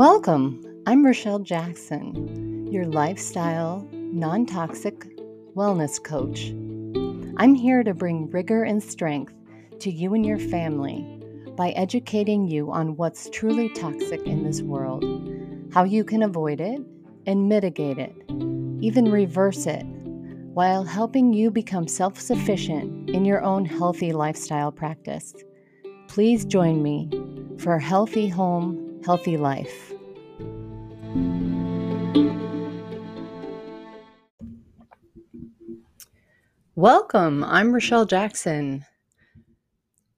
Welcome. I'm Rachelle Jackson, your lifestyle, non toxic wellness coach. I'm here to bring rigor and strength to you and your family by educating you on what's truly toxic in this world, how you can avoid it and mitigate it, even reverse it, while helping you become self sufficient in your own healthy lifestyle practice. Please join me for a healthy home, healthy life. Welcome. I'm Rachelle Jackson,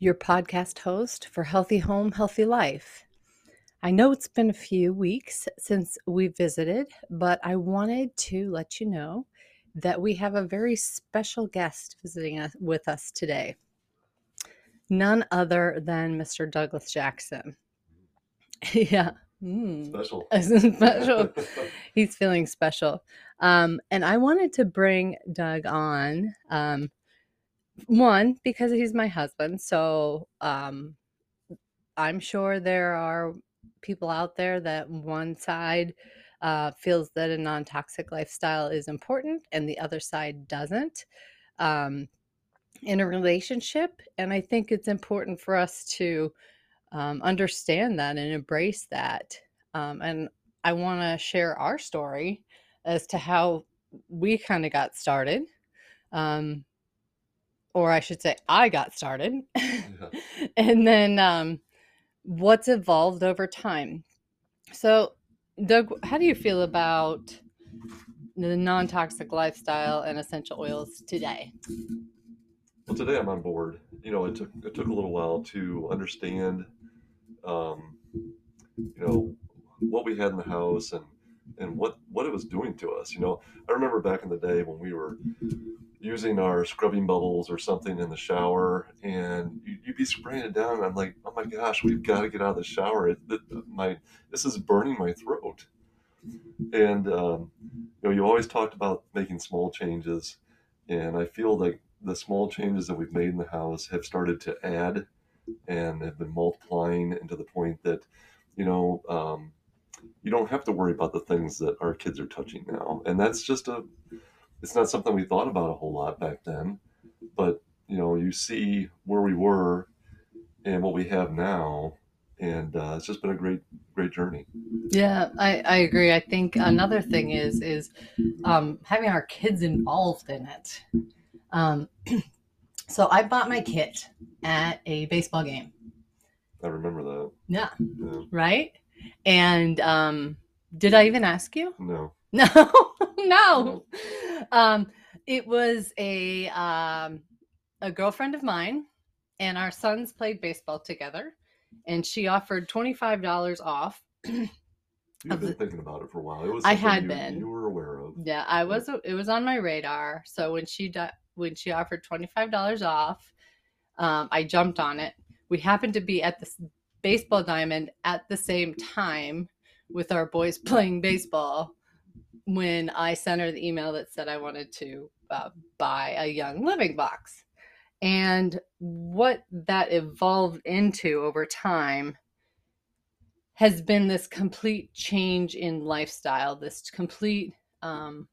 your podcast host for Healthy Home, Healthy Life. I know it's been a few weeks since we visited, but I wanted to let you know that we have a very special guest visiting us, with us today. None other than Mr. Douglas Jackson. yeah. Mm. Special. special. He's feeling special. Um, and I wanted to bring Doug on. Um, one, because he's my husband. So um, I'm sure there are people out there that one side uh, feels that a non toxic lifestyle is important and the other side doesn't um, in a relationship. And I think it's important for us to um, understand that and embrace that. Um, and I want to share our story as to how we kind of got started. Um, or I should say, I got started. Yeah. and then um, what's evolved over time. So, Doug, how do you feel about the non toxic lifestyle and essential oils today? Well, today I'm on board. You know, it took it took a little while to understand, um, you know, what we had in the house and and what what it was doing to us. You know, I remember back in the day when we were using our scrubbing bubbles or something in the shower, and you, would be spraying it down. And I'm like, oh my gosh, we've got to get out of the shower. It, it, my this is burning my throat. And um, you know, you always talked about making small changes, and I feel like the small changes that we've made in the house have started to add and have been multiplying into the point that you know um, you don't have to worry about the things that our kids are touching now. And that's just a it's not something we thought about a whole lot back then but you know you see where we were and what we have now and uh, it's just been a great great journey. Yeah I, I agree. I think another thing is is um, having our kids involved in it. Um, so i bought my kit at a baseball game i remember that yeah, yeah. right and um, did I even ask you? No. No, no. Um, it was a um, a girlfriend of mine, and our sons played baseball together, and she offered twenty five dollars off. You've been the, thinking about it for a while. It was I had you, been. You were aware of. Yeah, I was. It was on my radar. So when she di- when she offered twenty five dollars off, um, I jumped on it. We happened to be at the baseball diamond at the same time with our boys playing baseball when I sent her the email that said I wanted to uh, buy a Young Living box. And what that evolved into over time has been this complete change in lifestyle, this complete, um,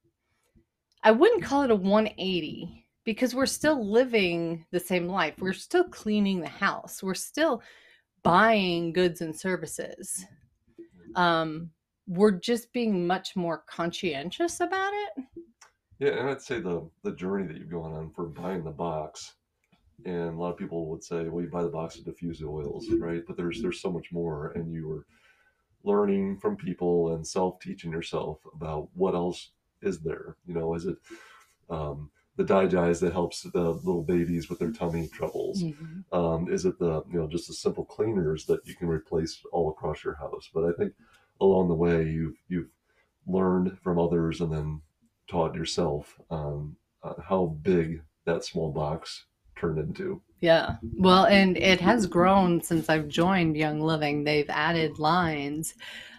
I wouldn't call it a 180 because we're still living the same life. We're still cleaning the house. We're still buying goods and services. Um, we're just being much more conscientious about it. Yeah, and I'd say the the journey that you've gone on for buying the box, and a lot of people would say, well, you buy the box of diffused oils, right? But there's there's so much more, and you were learning from people and self teaching yourself about what else is there. You know, is it um, the DiGize that helps the little babies with their tummy troubles? Mm-hmm. Um, is it the you know just the simple cleaners that you can replace all across your house? But I think along the way you've you've learned from others and then taught yourself um, uh, how big that small box turned into. Yeah. Well, and it has grown since I've joined Young Living. They've added lines.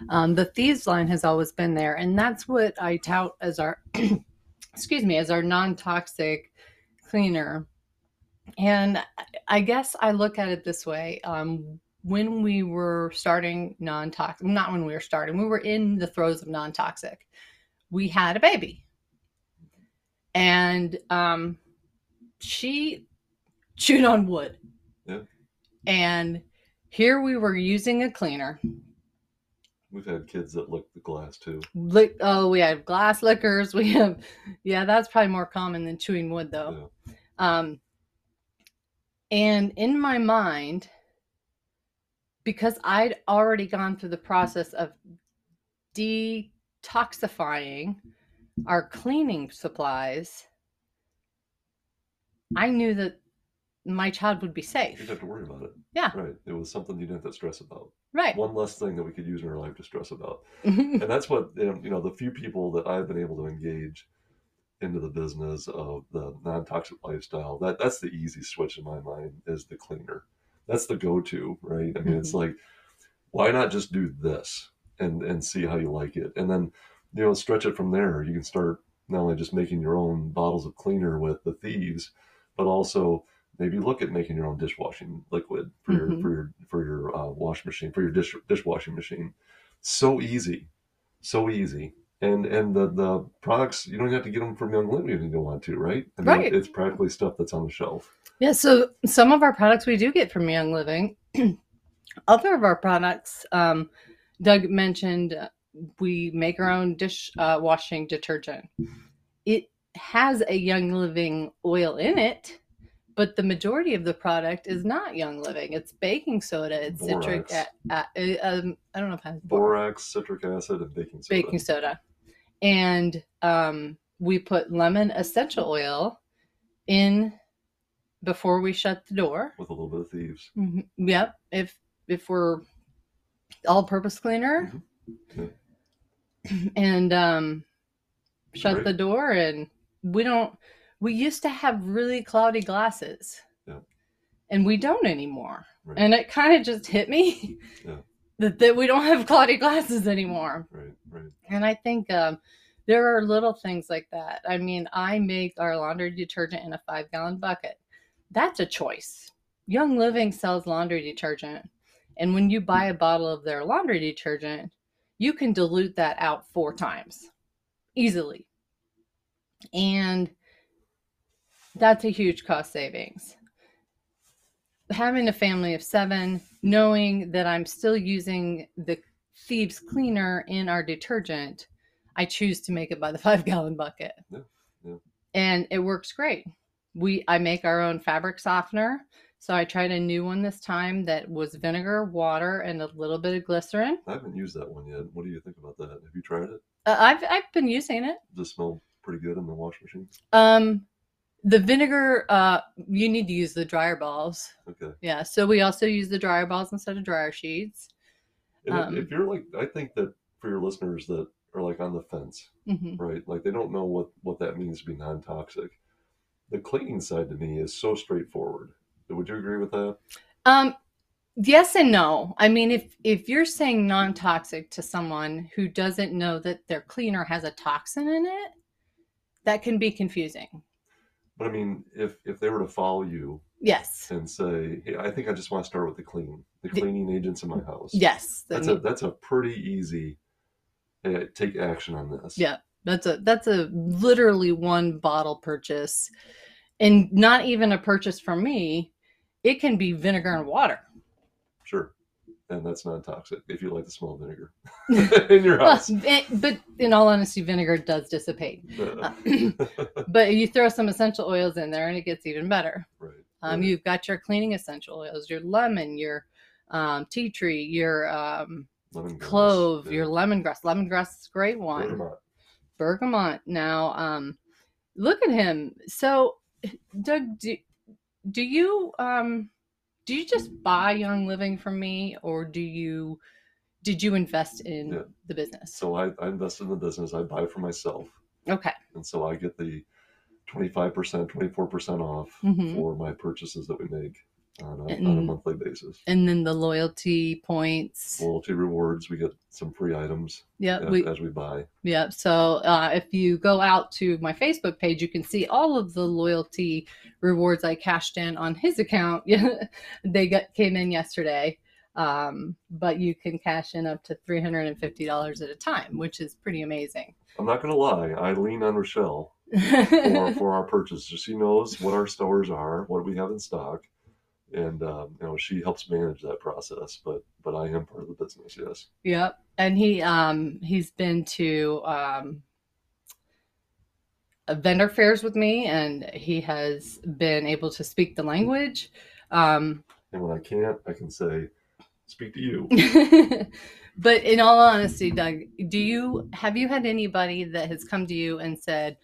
Um, the Thieves line has always been there. And that's what I tout as our excuse me, as our non-toxic cleaner. And I guess I look at it this way. Um, when we were starting non-toxic, not when we were starting, we were in the throes of non-toxic. We had a baby, and um, she chewed on wood. Yeah. And here we were using a cleaner. We've had kids that lick the glass too. Lick, oh, we have glass lickers. We have, yeah, that's probably more common than chewing wood, though. Yeah. Um, and in my mind, because I'd already gone through the process of detoxifying our cleaning supplies, I knew that my child would be safe. You didn't have to worry about it. Yeah. Right. It was something you didn't have to stress about. Right. One less thing that we could use in our life to stress about. Mm-hmm. and that's what you know, the few people that I've been able to engage into the business of the non-toxic lifestyle that that's the easy switch in my mind is the cleaner that's the go-to right i mean it's mm-hmm. like why not just do this and and see how you like it and then you know stretch it from there you can start not only just making your own bottles of cleaner with the thieves but also maybe look at making your own dishwashing liquid for Mhm. your for your for your uh, wash machine for your dish dishwashing machine so easy so easy and and the the products you don't have to get them from young living if you don't want to right I mean, Right. it's practically stuff that's on the shelf Yeah, so some of our products we do get from Young Living. Other of our products, um, Doug mentioned, uh, we make our own dish uh, washing detergent. It has a Young Living oil in it, but the majority of the product is not Young Living. It's baking soda. It's citric. A- a- um, I don't know if it has borax borax citric acid and baking soda baking soda and um, we put lemon essential oil in before we shut the door with a little bit of thieves Mhm. yep if if we're all purpose cleaner Mhm. and um shut Great. the door and we don't we used to have really cloudy glasses Yeah. and we don't anymore Right. and it kind of just hit me Yeah. that, that we don't have cloudy glasses anymore right right And I think um, there are little things like that. I mean, I make our laundry detergent in a five gallon bucket. That's a choice. Young Living sells laundry detergent. And when you buy a bottle of their laundry detergent, you can dilute that out four times easily. And that's a huge cost savings. Having a family of seven, knowing that I'm still using the thieves cleaner in our detergent, I choose to make it by the five gallon bucket. Yeah, yeah. And it works great. We I make our own fabric softener. So I tried a new one this time that was vinegar, water, and a little bit of glycerin. i haven't used that one yet what do you think about that have you tried it Uh, I've I've been using it. does it smell pretty good in the wash machine Um, the vinegar, uh, you need to use the dryer balls. okay Yeah. So we also use the dryer balls instead of dryer sheets. and if- Um, if you're like i think that for your listeners that are like on the fence hmm right like they don't know what what that means to be non-toxic the cleaning side to me is so straightforward would you agree with that Um, yes and no. I mean, if if you're saying non-toxic to someone who doesn't know that their cleaner has a toxin in it, that can be confusing. But i mean if if they were to follow you Yes. and say hey i think i just want to start with the clean the cleaning agents in my house Yes. I that's a that's a pretty easy uh, take action on this Yeah. that's a that's a literally one bottle purchase, and not even a purchase from me. It can be vinegar and water. sure and that's non-toxic if you like the smell of vinegar in your house it- but in all honesty, vinegar does dissipate. Uh, But you throw some essential oils in there, and it gets even better. right Um, right. You've got your cleaning essential oils, your lemon, your um, tea tree, your um, clove, yeah. your lemongrass. Lemongrass is a great one. Bergamot. Bergamot. Now, um, look at him. So, Doug, do, do you um, do you just buy Young Living from me, or do you did you invest in Yeah. the business? So I, I invest in the business. I buy for myself, Okay. and so I get the twenty five percent, twenty four percent off Mhm. for my purchases that we make on a, on a monthly basis. And then the loyalty points. Loyalty rewards, we get some free items Yep. as, we, as we buy. Yep. So uh, if you go out to my Facebook page, you can see all of the loyalty rewards I cashed in on his account. Yeah, they got came in yesterday. Um, but you can cash in up to $350 at a time, which is pretty amazing. I'm not going to lie. I lean on Rachelle for, for our purchases. She knows what our stores are, what we have in stock, and um, you know she helps manage that process. But but I am part of the business. Yes. Yep. And he um he's been to um vendor fairs with me, and he has been able to speak the language. Um, And when I can't, I can say, "Speak to you." but in all honesty, Doug, do you have you had anybody that has come to you and said,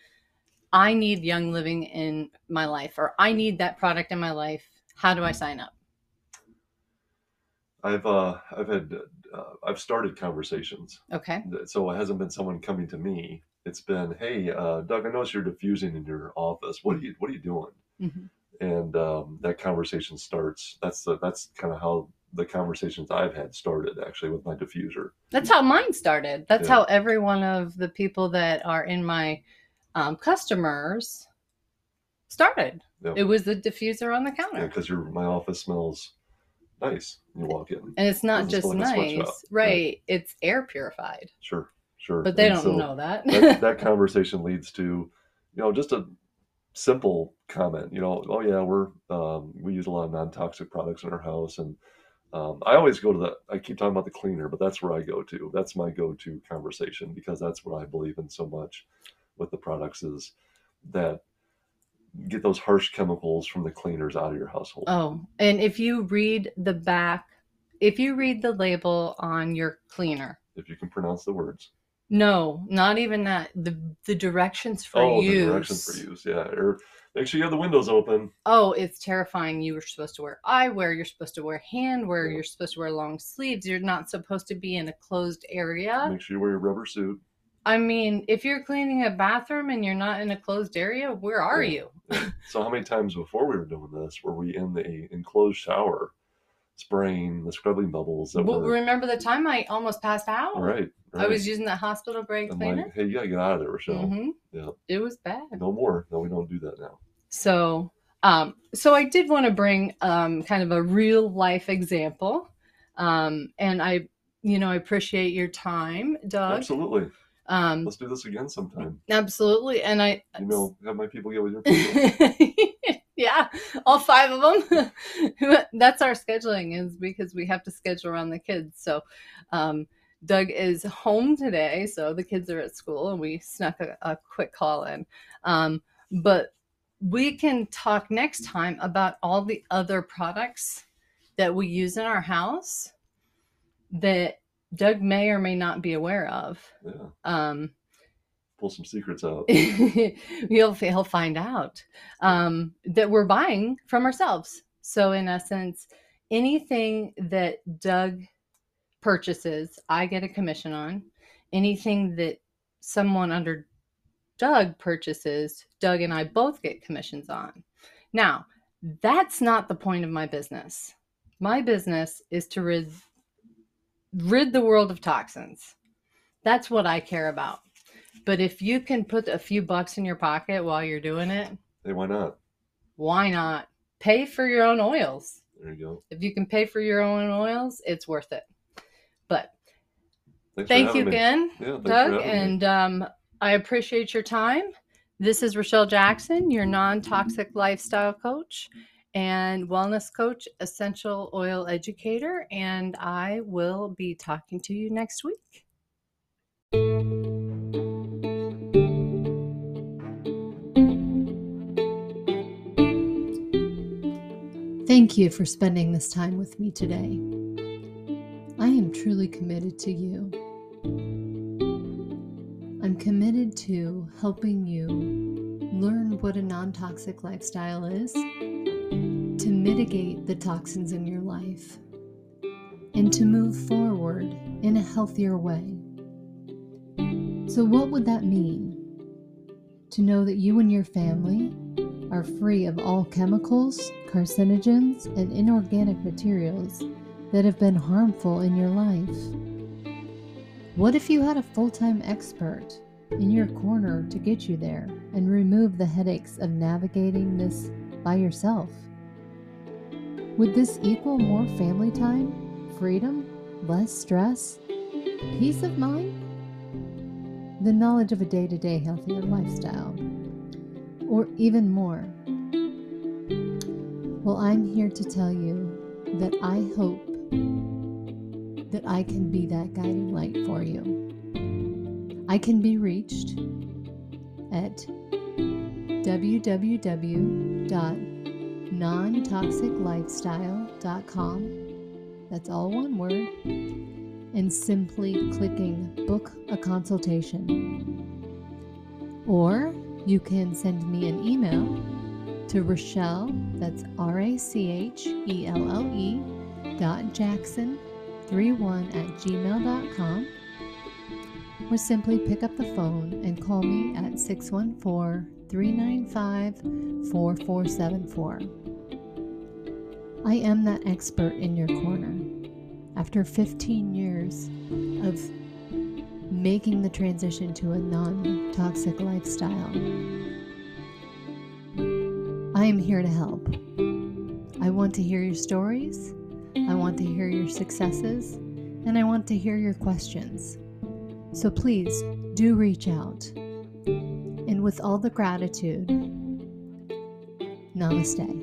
"I need Young Living in my life," or "I need that product in my life"? How do I sign up? I've uh, I've had uh, I've started conversations. Okay. So it hasn't been someone coming to me. It's been, "Hey, uh, Doug, I notice you're diffusing in your office. What are you What are you doing?" Mhm. And um, that conversation starts. That's the, that's kind of how the conversations I've had started actually with my diffuser. That's how mine started. That's Yeah. how every one of the people that are in my um, customers started. Yeah. It was the diffuser on the Yeah, counter. because your my office smells nice. You walk in. And it's not Doesn't just smell like a nice, sweatshop. right. Right. It's air purified, Sure, sure. but they And don't so know that. that, that conversation leads to, you know, just a simple comment. You know, oh yeah, we're um, we use a lot of non-toxic products in our house, and um, I always go to the. I keep talking about the cleaner, but that's where I go to. That's my go-to conversation because that's what I believe in so much with the products is that get those harsh chemicals from the cleaners out of your household. oh, and if you read the back, if you read the label on your cleaner, If you can pronounce the words. no, not even that. The the directions for oh, use. the directions for use. Yeah, or make sure you have the windows open. oh, it's terrifying. You were supposed to wear eyewear. You're supposed to wear handwear. Yeah. You're supposed to wear long sleeves. You're not supposed to be in a closed area. Make sure you wear your rubber suit. I mean, if you're cleaning a bathroom and you're not in a closed area, where are Yeah. you? So how many times before we were doing this were we in the enclosed shower, spraying the scrubbing bubbles that Well, were remember the time I almost passed out? right? I was using that hospital grade I'm cleaner. like, hey, you gotta get out of there, Rachelle. hmm Yeah. It was bad. No more. No, we don't do that now. So, um, so I did want to bring um, kind of a real life example, um, and I, you know, I appreciate your time, Doug. Absolutely. Um, Let's do this again sometime. absolutely, and I, You know, have my people get with your people. yeah, all five of them. That's our scheduling is because we have to schedule around the kids. So, um, Doug is home today, so the kids are at school, and we snuck a, a quick call in. Um, but we can talk next time about all the other products that we use in our house that Doug may or may not be aware of. yeah. Um, Pull some secrets out. he'll he'll find out um, that we're buying from ourselves. So in essence, anything that Doug purchases, I get a commission on. Anything that someone under Doug purchases, Doug and I both get commissions on. Now, that's not the point of my business. My business is to rid the world of toxins. That's what I care about. But if you can put a few bucks in your pocket while you're doing it, Hey, why not? why not? Pay for your own oils. There you go. If you can pay for your own oils, it's worth it. But Thanks thank you me. again, Yeah, Doug, and um, I appreciate your time. This is Rachelle Jackson, your non toxic lifestyle coach and wellness coach, essential oil educator, and I will be talking to you next week. Thank you for spending this time with me today. I am truly committed to you. I'm committed to helping you learn what a non toxic lifestyle is, mitigate the toxins in your life, and to move forward in a healthier way. So, what would that mean? To know that you and your family are free of all chemicals, carcinogens, and inorganic materials that have been harmful in your life. What if you had a full time expert in your corner to get you there and remove the headaches of navigating this by yourself? Would this equal more family time freedom, less stress, peace of mind, the knowledge of a day to day healthier lifestyle, or even more? Well, I'm here to tell you that I hope that I can be that guiding light for you. I can be reached at www.nontoxiclifestyle.com. That's all one word. And simply clicking book a consultation. Or you can send me an email to Rachelle, that's R A C H E L L E, dot Jackson 31 at gmail.com or simply pick up the phone and call me at 614 395 4474. I am that expert in your corner. After 15 years of making the transition to a non toxic lifestyle, I am here to help. I want to hear your stories, I want to hear your successes, and I want to hear your questions. So please do reach out. And with all the gratitude, namaste.